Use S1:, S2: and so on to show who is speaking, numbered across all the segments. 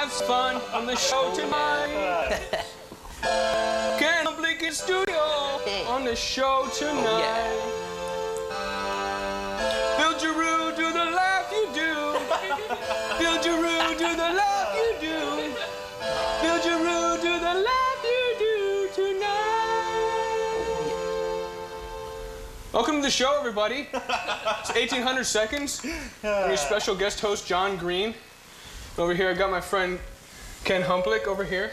S1: have fun on the show tonight. Ken Humblick in studio on the show tonight. Oh, Bill Giroux, do the laugh you do. Bill Giroux, do the laugh you do. Bill Giroux, do the laugh you do tonight. Welcome to the show, everybody. It's 1800 seconds. I'm your special guest host, John Green. Over here, I got my friend Ken Humplick over here.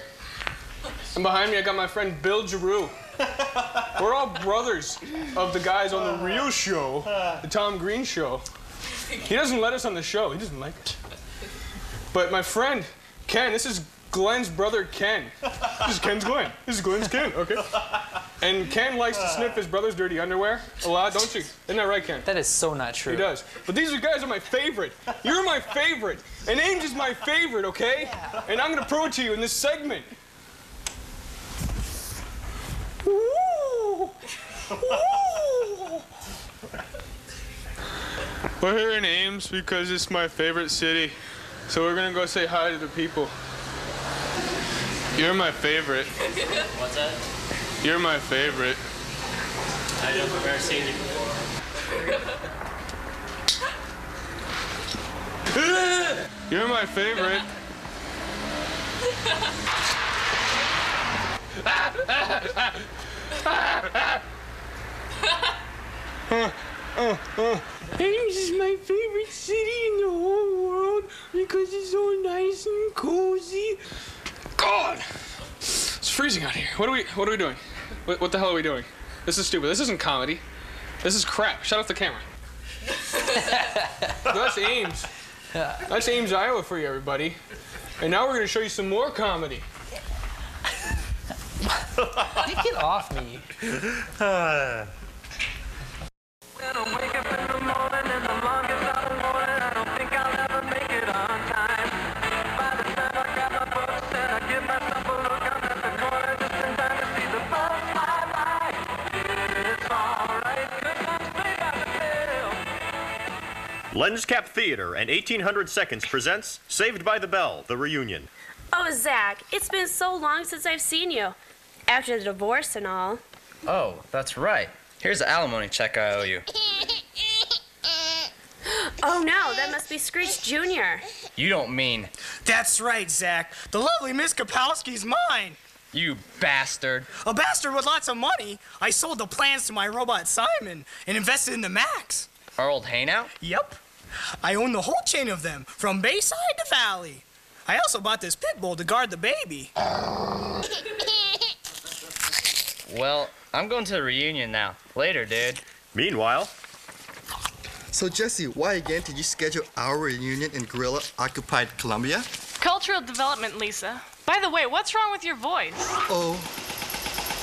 S1: And behind me, I got my friend Bill Giroux. We're all brothers of the guys on the real show, the Tom Green show. He doesn't let us on the show. He doesn't like it. But my friend Ken, this is Glenn's brother Ken. This is Ken's Glenn. This is Glenn's Ken. Okay. And Ken likes to sniff his brother's dirty underwear a lot, don't you? Isn't that right, Ken?
S2: That is so not true.
S1: He does. But these are guys are my favorite. You're my favorite. And Ames is my favorite, okay? And I'm gonna prove it to you in this segment. Woo! Woo! We're here in Ames because it's my favorite city. So we're gonna go say hi to the people. You're my favorite.
S2: What's that?
S1: You're my favorite.
S2: I never ever seen you before.
S1: You're my favorite. Ames is my favorite city in the whole world because it's so nice and cozy. God, it's freezing out here. What are we? What are we doing? What, what the hell are we doing? This is stupid. This isn't comedy. This is crap. Shut off the camera. That's Ames. That's Ames, Iowa for you, everybody. And now we're going to show you some more comedy.
S2: Get off me.
S3: Lenscap Theater and 1800 Seconds presents Saved by the Bell, the reunion.
S4: Oh, Zach, it's been so long since I've seen you. After the divorce and all.
S5: Oh, that's right. Here's the alimony check I owe you.
S4: Oh no, that must be Screech Jr.
S5: You don't mean
S6: That's right, Zach. The lovely Miss Kapowski's mine.
S5: you bastard.
S6: A bastard with lots of money. I sold the plans to my robot Simon and invested in the Max.
S5: Our old hangout?
S6: Yep. I own the whole chain of them, from Bayside to Valley. I also bought this pit bull to guard the baby.
S5: Well, I'm going to the reunion now. Later, dude.
S3: Meanwhile,
S7: So Jesse, why again did you schedule our reunion in Guerrilla occupied Colombia?
S8: Cultural development, Lisa. By the way, what's wrong with your voice?
S7: Oh,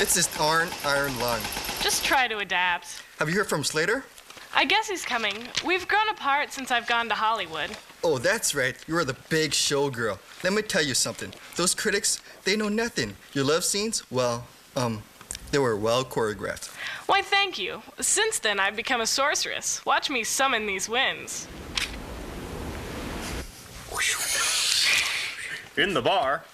S7: it's this darn iron lung.
S8: Just try to adapt.
S7: Have you heard from Slater?
S8: I guess he's coming. We've grown apart since I've gone to Hollywood.
S7: Oh, that's right. You are the big showgirl. Let me tell you something. Those critics, they know nothing. Your love scenes, well, um, they were well choreographed.
S8: Why, thank you. Since then, I've become a sorceress. Watch me summon these winds.
S3: in the bar,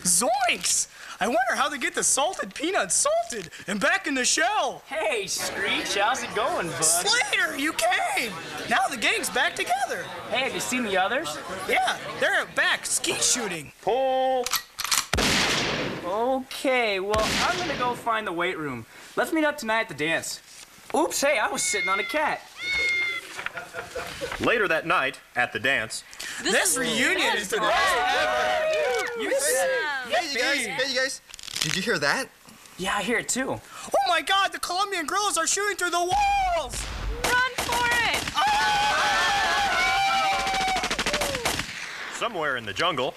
S6: Zoinks! I wonder how they get the salted peanuts salted and back in the shell.
S2: Hey, Screech, how's it going, bud?
S6: Slater, you came! Now the gang's back together.
S2: Hey, have you seen the others?
S6: Yeah, they're back skeet shooting.
S3: pull.
S2: Okay, well, I'm gonna go find the weight room. Let's meet up tonight at the dance. Oops, hey, I was sitting on a cat.
S3: Later that night, at the dance,
S6: This, reunion is the best ever. You said it.
S7: Hey, you guys, hey, you guys. Did you hear that?
S2: Yeah, I hear it too.
S6: Oh my god, the Colombian guerrillas are shooting through the walls!
S8: Run for it! Ah!
S3: somewhere in the jungle,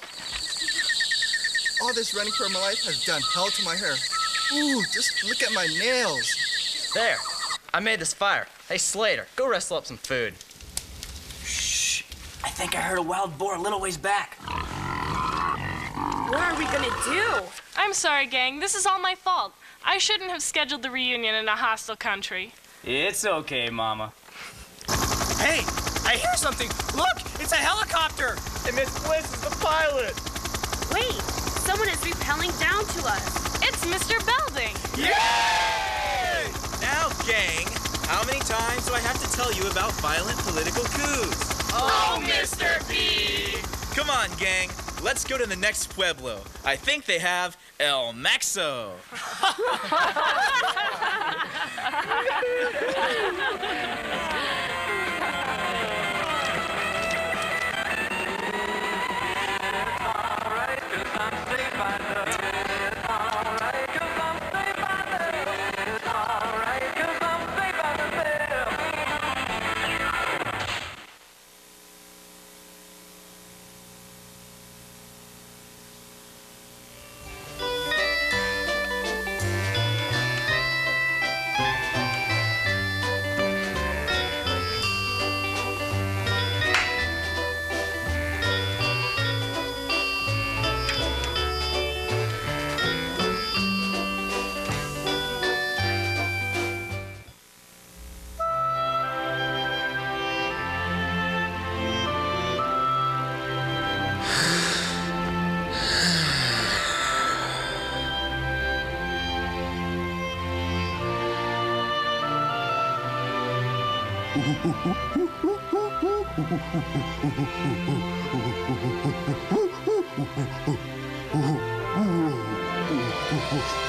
S7: All this running for my life has done hell to my hair. Ooh, just look at my nails.
S5: There. I made this fire. Hey, Slater, go wrestle up some food. Shh.
S2: I think I heard a wild boar a little ways back.
S4: What are we gonna do?
S8: I'm sorry, gang. This is all my fault. I shouldn't have scheduled the reunion in a hostile country.
S2: It's okay, Mama.
S6: Hey, I hear something. Look, it's a helicopter.
S3: and Miss Bliss is the pilot.
S4: Wait, someone is repelling down to us.
S8: It's Mr. Belding. Yay!
S9: Now, gang, how many times do I have to tell you about violent political coups?
S8: Oh, Mr. B.
S9: Come on, gang. Let's go to the next pueblo. I think they have El Maxo. Oof.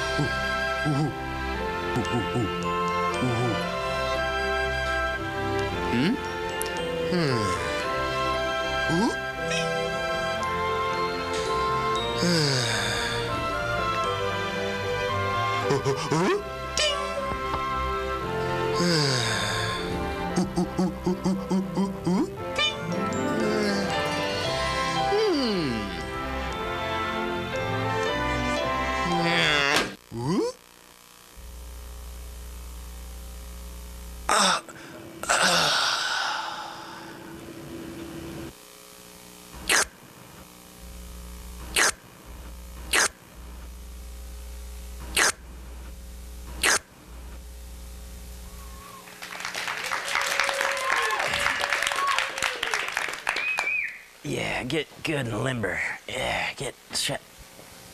S10: Yeah, get good and limber. Yeah, get shut.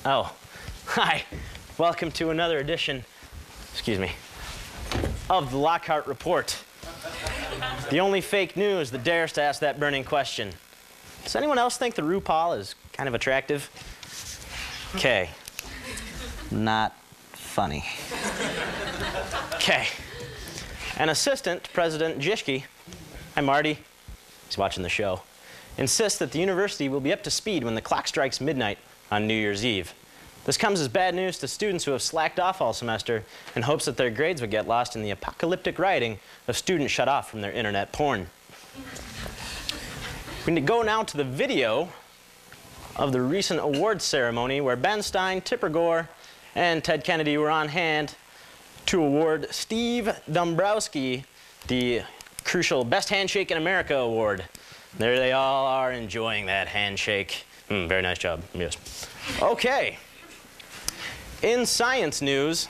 S10: Oh, hi. Welcome to another edition, excuse me, of the Lockhart Report. The only fake news that dares to ask that burning question. Does anyone else think the RuPaul is kind of attractive? Okay. Not funny. Okay. An assistant to President Jischke, hi Marty, he's watching the show, insists that the university will be up to speed when the clock strikes midnight on New Year's Eve. This comes as bad news to students who have slacked off all semester in hopes that their grades would get lost in the apocalyptic rioting of students shut off from their internet porn. We need to go now to the video of the recent awards ceremony where Ben Stein, Tipper Gore, and Ted Kennedy were on hand to award Steve Dombrowski the crucial Best Handshake in America award. There they all are enjoying that handshake. Hmm, very nice job. Yes. Okay. In science news,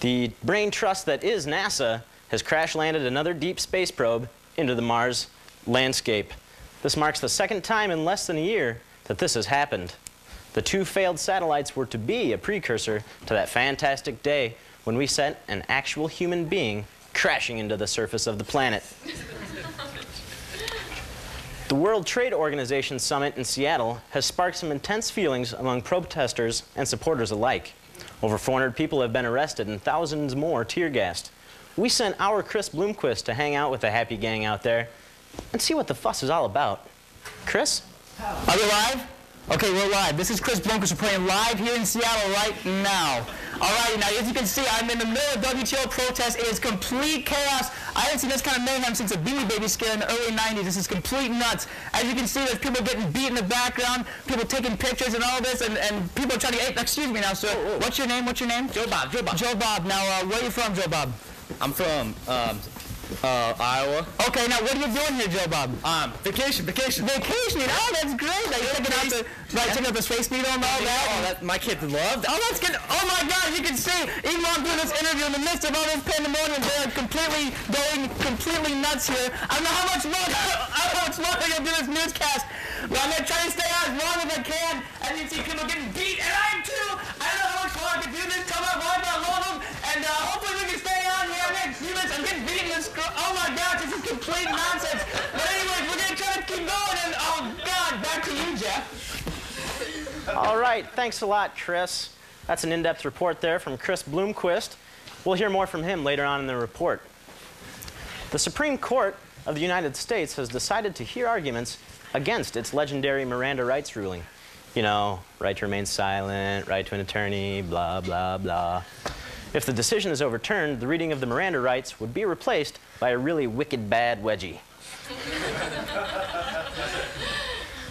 S10: the brain trust that is NASA has crash landed another deep space probe into the Mars landscape. This marks the second time in less than a year that this has happened. The two failed satellites were to be a precursor to that fantastic day when we sent an actual human being crashing into the surface of the planet. The World Trade Organization summit in Seattle has sparked some intense feelings among protesters and supporters alike. Over 400 people have been arrested and thousands more tear gassed. We sent our Chris Bloomquist to hang out with the happy gang out there and see what the fuss is all about. Chris?
S11: Are we live? Okay, we're live. This is Chris Blomquist. We're playing live here in Seattle right now. All right, now as you can see, I'm in the middle of WTO protest. It is complete chaos. I haven't seen this kind of mayhem since a Beanie Baby scare in the early 90s. This is complete nuts. As you can see, there's people getting beat in the background, people taking pictures and all this, and, and people trying to excuse me now, sir. What's your name? What's your name?
S12: Joe Bob. Joe Bob.
S11: Joe Bob. Now, uh, where are you from, Joe Bob?
S12: I'm from um,
S11: Uh, Iowa. Okay, now what are you doing here, Joe Bob?
S9: Um, vacation, vacation.
S11: Vacationing. Oh, that's great. Like taking out the right, taking out the space needle and all that.
S9: Oh, that my kid loved.
S11: Oh, that's good. Oh my God, you can see, even while I'm doing this interview, in the midst of all this pandemonium, they are completely going completely nuts here. I don't know how much more, I don't know how much more I can do this newscast, but I'm gonna try to stay on as long as I can. As you see people getting beat, and I am too. I don't know how much more I can do this. Come on, I love them, and uh, hopefully we can stay I'm getting beaten. This, oh my gosh, this is complete nonsense. But anyways, we're gonna try to keep going, and oh God, back to you, Jeff.
S10: All right, thanks a lot, Chris. That's an in-depth report there from Chris Bloomquist. We'll hear more from him later on in the report. The Supreme Court of the United States has decided to hear arguments against its legendary Miranda rights ruling. You know, right to remain silent, right to an attorney, blah, blah, blah. If the decision is overturned, the reading of the Miranda rights would be replaced by a really wicked bad wedgie.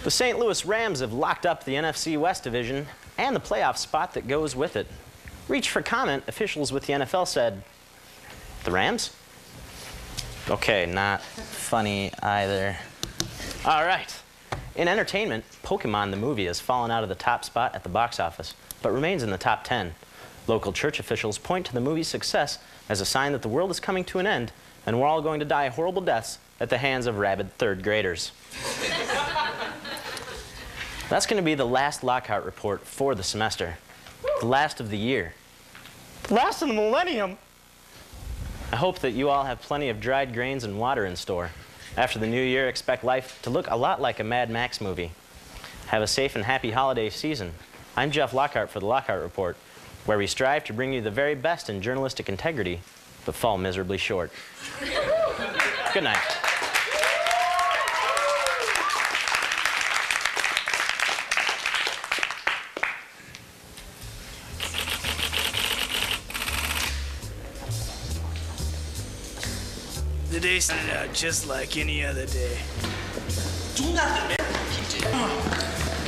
S10: The St. Louis Rams have locked up the NFC West division and the playoff spot that goes with it. Reach for comment, officials with the NFL said, The Rams? Okay, not funny either. All right. In entertainment, Pokemon the movie has fallen out of the top spot at the box office, but remains in the top 10. Local church officials point to the movie's success as a sign that the world is coming to an end and we're all going to die horrible deaths at the hands of rabid third graders. That's going to be the last Lockhart report for the semester. The last of the year. Last of the millennium. I hope that you all have plenty of dried grains and water in store. After the new year, expect life to look a lot like a Mad Max movie. Have a safe and happy holiday season. I'm Jeff Lockhart for the Lockhart Report, where we strive to bring you the very best in journalistic integrity, but fall miserably short. Good night.
S13: The day started out just like any other day.
S1: Do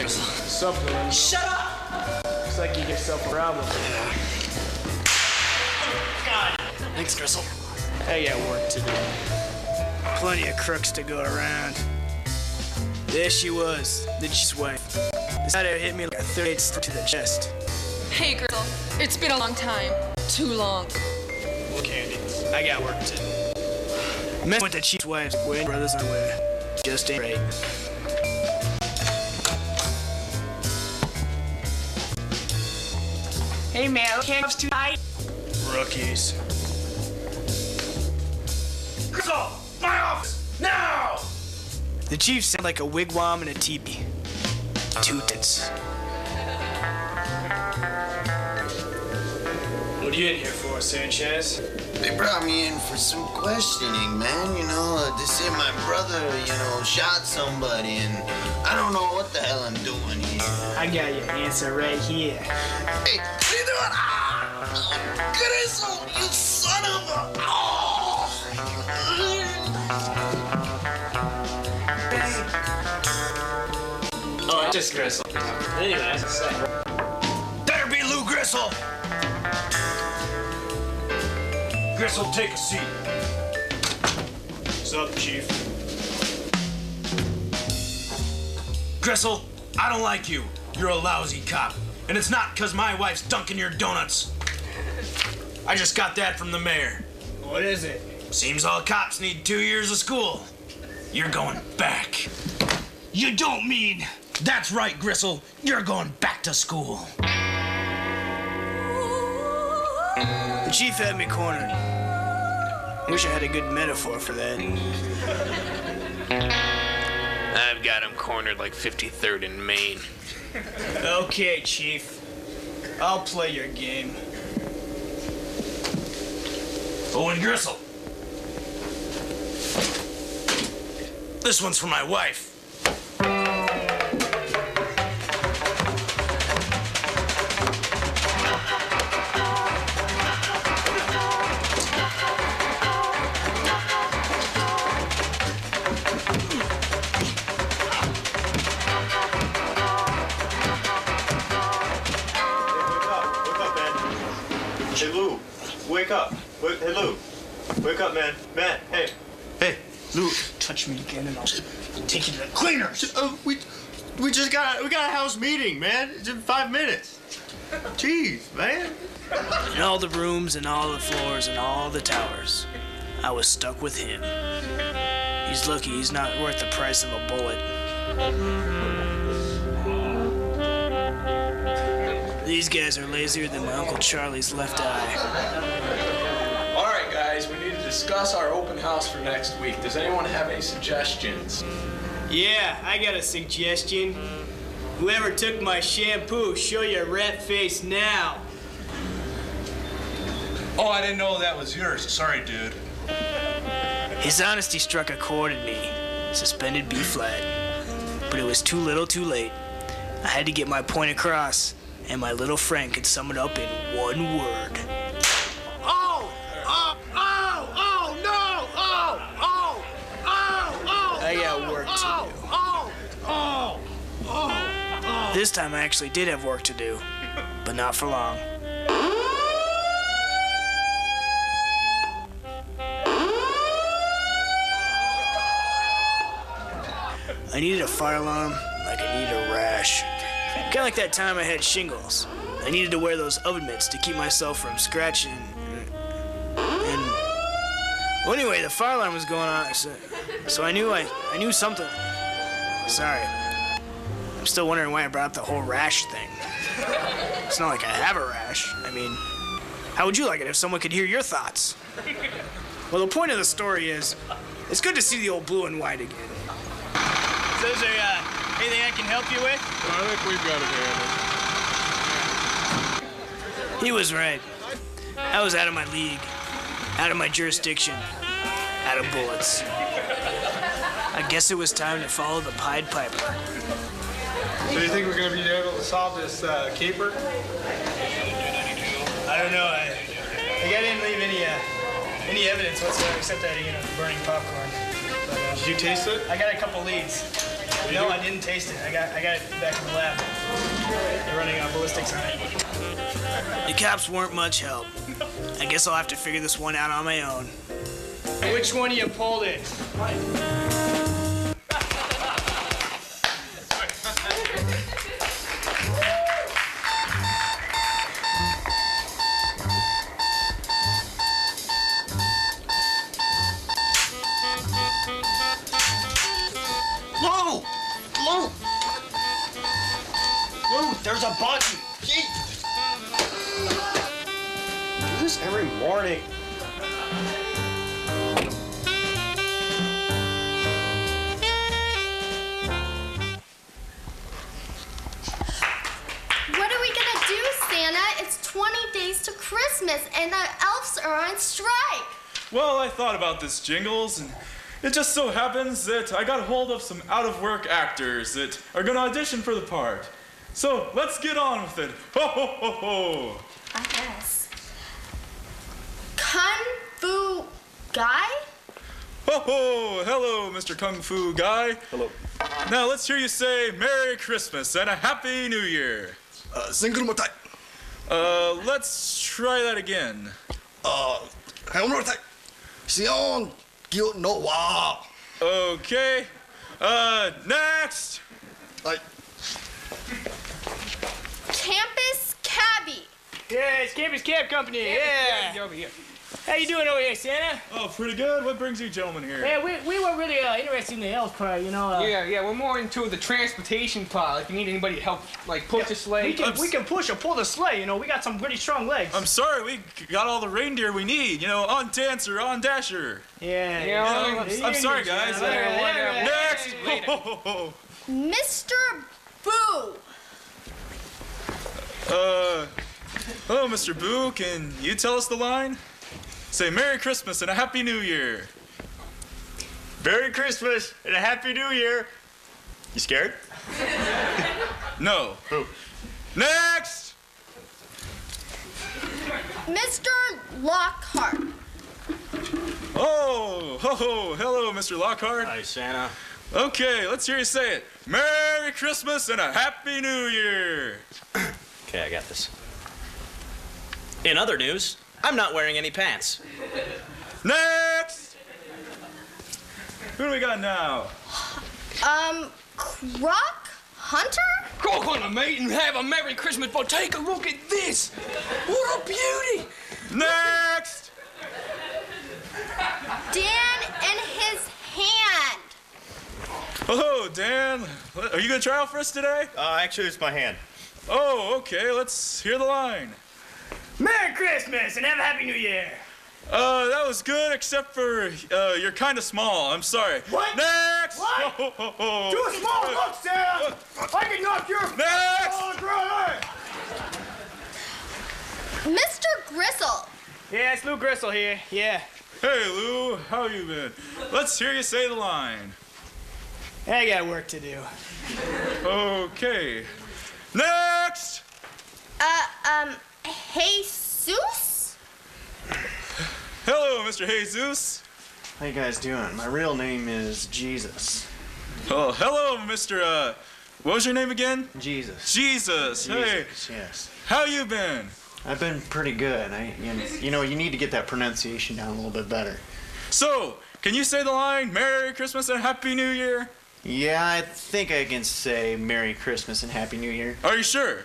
S1: Something.
S13: Shut up!
S1: Looks like you get yourself a problem.
S13: Thanks, Gristle. I got work to do. Plenty of crooks to go around. There she was, the G's wife. This to hit me like a 38 stick to the chest.
S12: Hey, girl. It's been a long time. Too long.
S13: Well candy, I got work to do. Mess with the chief's wife's wedding brothers underwear. Just ain't right.
S2: Hey, man, handcuffs too tight.
S13: Rookies.
S2: Gristle, my office, now!
S13: The chief sounded like a wigwam and a teepee. Two tits. What are you in here for, Sanchez?
S14: They brought me in for some questioning, man. You know, uh, they say my brother, you know, shot somebody, and I don't know what the hell I'm doing here.
S13: I got your answer right here.
S14: Hey, what are you doing? Ah! Gristle, you son of a... Oh!
S13: Oh, it's just Gristle. Anyway, as I said.
S14: There be Lou Gristle!
S15: Gristle, take a seat.
S13: What's up, Chief?
S15: Gristle, I don't like you. You're a lousy cop. And it's not because my wife's dunking your donuts. I just got that from the mayor.
S13: What is it?
S15: Seems all cops need two years of school. You're going back.
S13: You don't mean.
S15: That's right, Gristle. You're going back to school.
S13: The chief had me cornered. Wish I had a good metaphor for that.
S16: I've got him cornered like 53rd in Main.
S13: Okay, Chief. I'll play your game.
S15: Owen Gristle. This one's for my wife.
S13: Touch me and I'll take you to the cleaners.
S17: Uh, we, we just got we got a house meeting, man. It's in five minutes. Jeez, man.
S13: In all the rooms and all the floors and all the towers, I was stuck with him. He's lucky he's not worth the price of a bullet. These guys are lazier than my Uncle Charlie's left eye.
S1: All right, guys, we need to discuss our open house for next week. Does anyone have any suggestions?
S13: Yeah, I got a suggestion. Whoever took my shampoo, show your rat face now.
S15: Oh, I didn't know that was yours. Sorry, dude.
S13: His honesty struck a chord in me. Suspended B flat. But it was too little too late. I had to get my point across, and my little friend could sum it up in one word. This time I actually did have work to do, but not for long. I needed a fire alarm like I needed a rash. Kind of like that time I had shingles. I needed to wear those oven mitts to keep myself from scratching. And well, anyway, the fire alarm was going on, so, so I knew I, I knew something. Sorry, I'm still wondering why I brought up the whole rash thing. It's not like I have a rash. I mean, how would you like it if someone could hear your thoughts? Well, the point of the story is, it's good to see the old blue and white again. So is there uh, anything I can help you with?
S1: I think we've got it handled.
S13: He was right. I was out of my league, out of my jurisdiction, out of bullets. I guess it was time to follow the Pied Piper.
S1: So you think we're gonna be able to solve this uh, caper?
S13: I don't know. I, like I didn't leave any uh, any evidence whatsoever except that you know burning popcorn. But, uh,
S1: Did you taste it?
S13: I got a couple leads. No, I didn't taste it. I got I got it back in the lab. They're running uh, ballistics on it. The cops weren't much help. I guess I'll have to figure this one out on my own. Which one of you pulled it?
S18: Christmas and the elves are on strike.
S19: Well, I thought about this, Jingles, and it just so happens that I got hold of some out of work actors that are gonna audition for the part. So let's get on with it. Ho ho ho ho!
S18: I guess. Kung Fu Guy?
S19: Ho ho! Hello, Mr. Kung Fu Guy. Hello. Now let's hear you say Merry Christmas and a Happy New Year.
S7: Uh, single more time.
S19: Uh, let's try that again.
S7: Uh, one more time. Sion, Gil, no, wow.
S19: Okay. Uh, next.
S7: Like.
S18: Campus Cabby.
S13: Yeah, it's Campus Cab Company. Yeah.
S1: Over here.
S13: How you doing over here, Santa?
S19: Oh, pretty good. What brings you gentlemen here?
S13: Yeah, we, we were really uh, interested in the elf part, you know. Uh,
S1: Yeah, yeah, we're more into the transportation part. If you need anybody to help, like, push the sleigh.
S13: We can, we can push or pull the sleigh, you know. We got some pretty strong legs.
S19: I'm sorry, we got all the reindeer we need. You know, on Dancer, on Dasher.
S13: Yeah,
S19: You
S13: yeah.
S19: know, I'm, I'm sorry, guys.
S13: Yeah, yeah, yeah.
S19: Next. Ho, ho, ho,
S18: Mr. Boo.
S19: Uh, hello, Mr. Boo. Can you tell us the line? Say Merry Christmas and a Happy New Year.
S17: Merry Christmas and a Happy New Year. You scared?
S19: No.
S17: Who?
S19: Next.
S18: Mr. Lockhart.
S19: Oh, ho, ho. Hello, Mr. Lockhart.
S10: Hi, Santa.
S19: Okay, let's hear you say it. Merry Christmas and a Happy New Year.
S10: Okay, I got this. In other news, I'm not wearing any pants.
S19: Next! Who do we got now?
S18: Um, Croc Hunter?
S1: Croc Hunter, mate, and have a Merry Christmas, but take a look at this. What a beauty.
S19: Next!
S18: Dan and his hand.
S19: Oh, Dan, are you gonna try out for us today?
S17: Uh, actually, it's my hand.
S19: Oh, okay, let's hear the line.
S13: Merry Christmas and have a Happy New Year.
S19: Uh, that was good, except for uh, you're kind of small. I'm sorry.
S13: What?
S19: Next!
S13: What?
S19: Ho, ho, ho.
S13: Too small, look, Sam! I can knock your
S19: Next!
S13: on.
S18: Mr. Gristle.
S13: Yeah, it's Lou Gristle here. Yeah.
S19: Hey, Lou, how you been? Let's hear you say the line.
S13: I got work to do.
S19: Okay. Next!
S18: Uh, um, Jesus?
S19: Hello, Mr. Jesus.
S17: How you guys doing? My real name is Jesus.
S19: Oh, hello, Mr. Uh, what was your name again?
S17: Jesus.
S19: Jesus. Hey,
S17: Jesus, yes.
S19: how you been?
S17: I've been pretty good. I, you you know, you need to get that pronunciation down a little bit better.
S19: So, can you say the line Merry Christmas and Happy New Year?
S17: Yeah, I think I can say Merry Christmas and Happy New Year.
S19: Are you sure?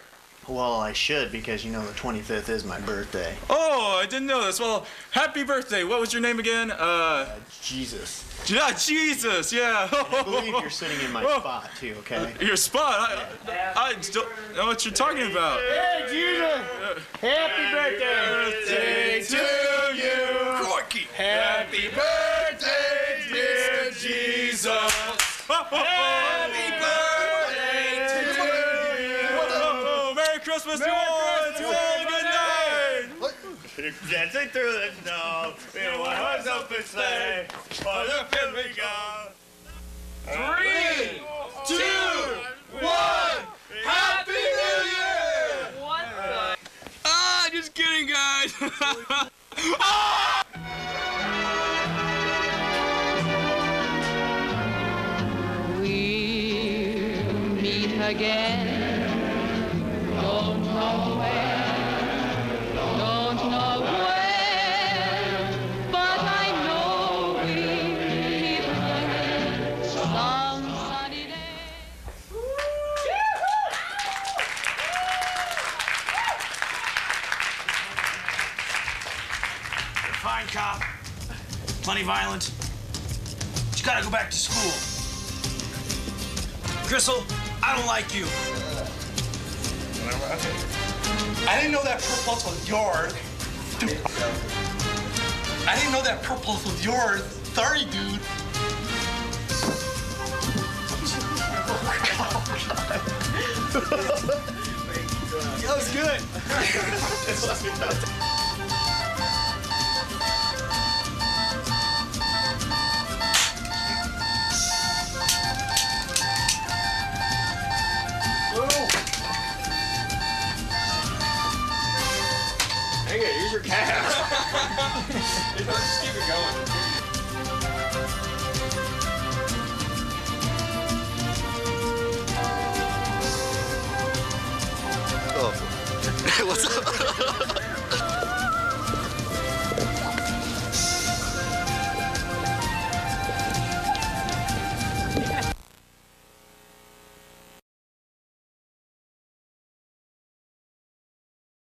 S17: Well, I should because you know the 25th is my birthday.
S19: Oh, I didn't know this. Well, happy birthday. What was your name again? Uh,
S17: Jesus.
S19: Yeah, Jesus. Yeah.
S17: I believe you're sitting in my spot too. Okay.
S19: Your spot. I, I don't know what you're talking about.
S13: Hey, Jesus! Happy birthday!
S19: Birthday to you.
S13: Corky!
S19: Happy birthday, dear Jesus. Happy birthday
S17: Dancing through the snow, in one horse open sleigh, for the field we go.
S1: Three, two, one. Happy New Year!
S2: What the?
S1: Ah, just kidding, guys. ah!
S20: We'll meet again.
S15: Gotta go back to school. Gristle, I don't like you.
S21: I didn't know that purple was yours. I didn't know that purple was yours. Sorry, dude.
S17: That was good.
S1: Let's keep it going.
S7: What's up?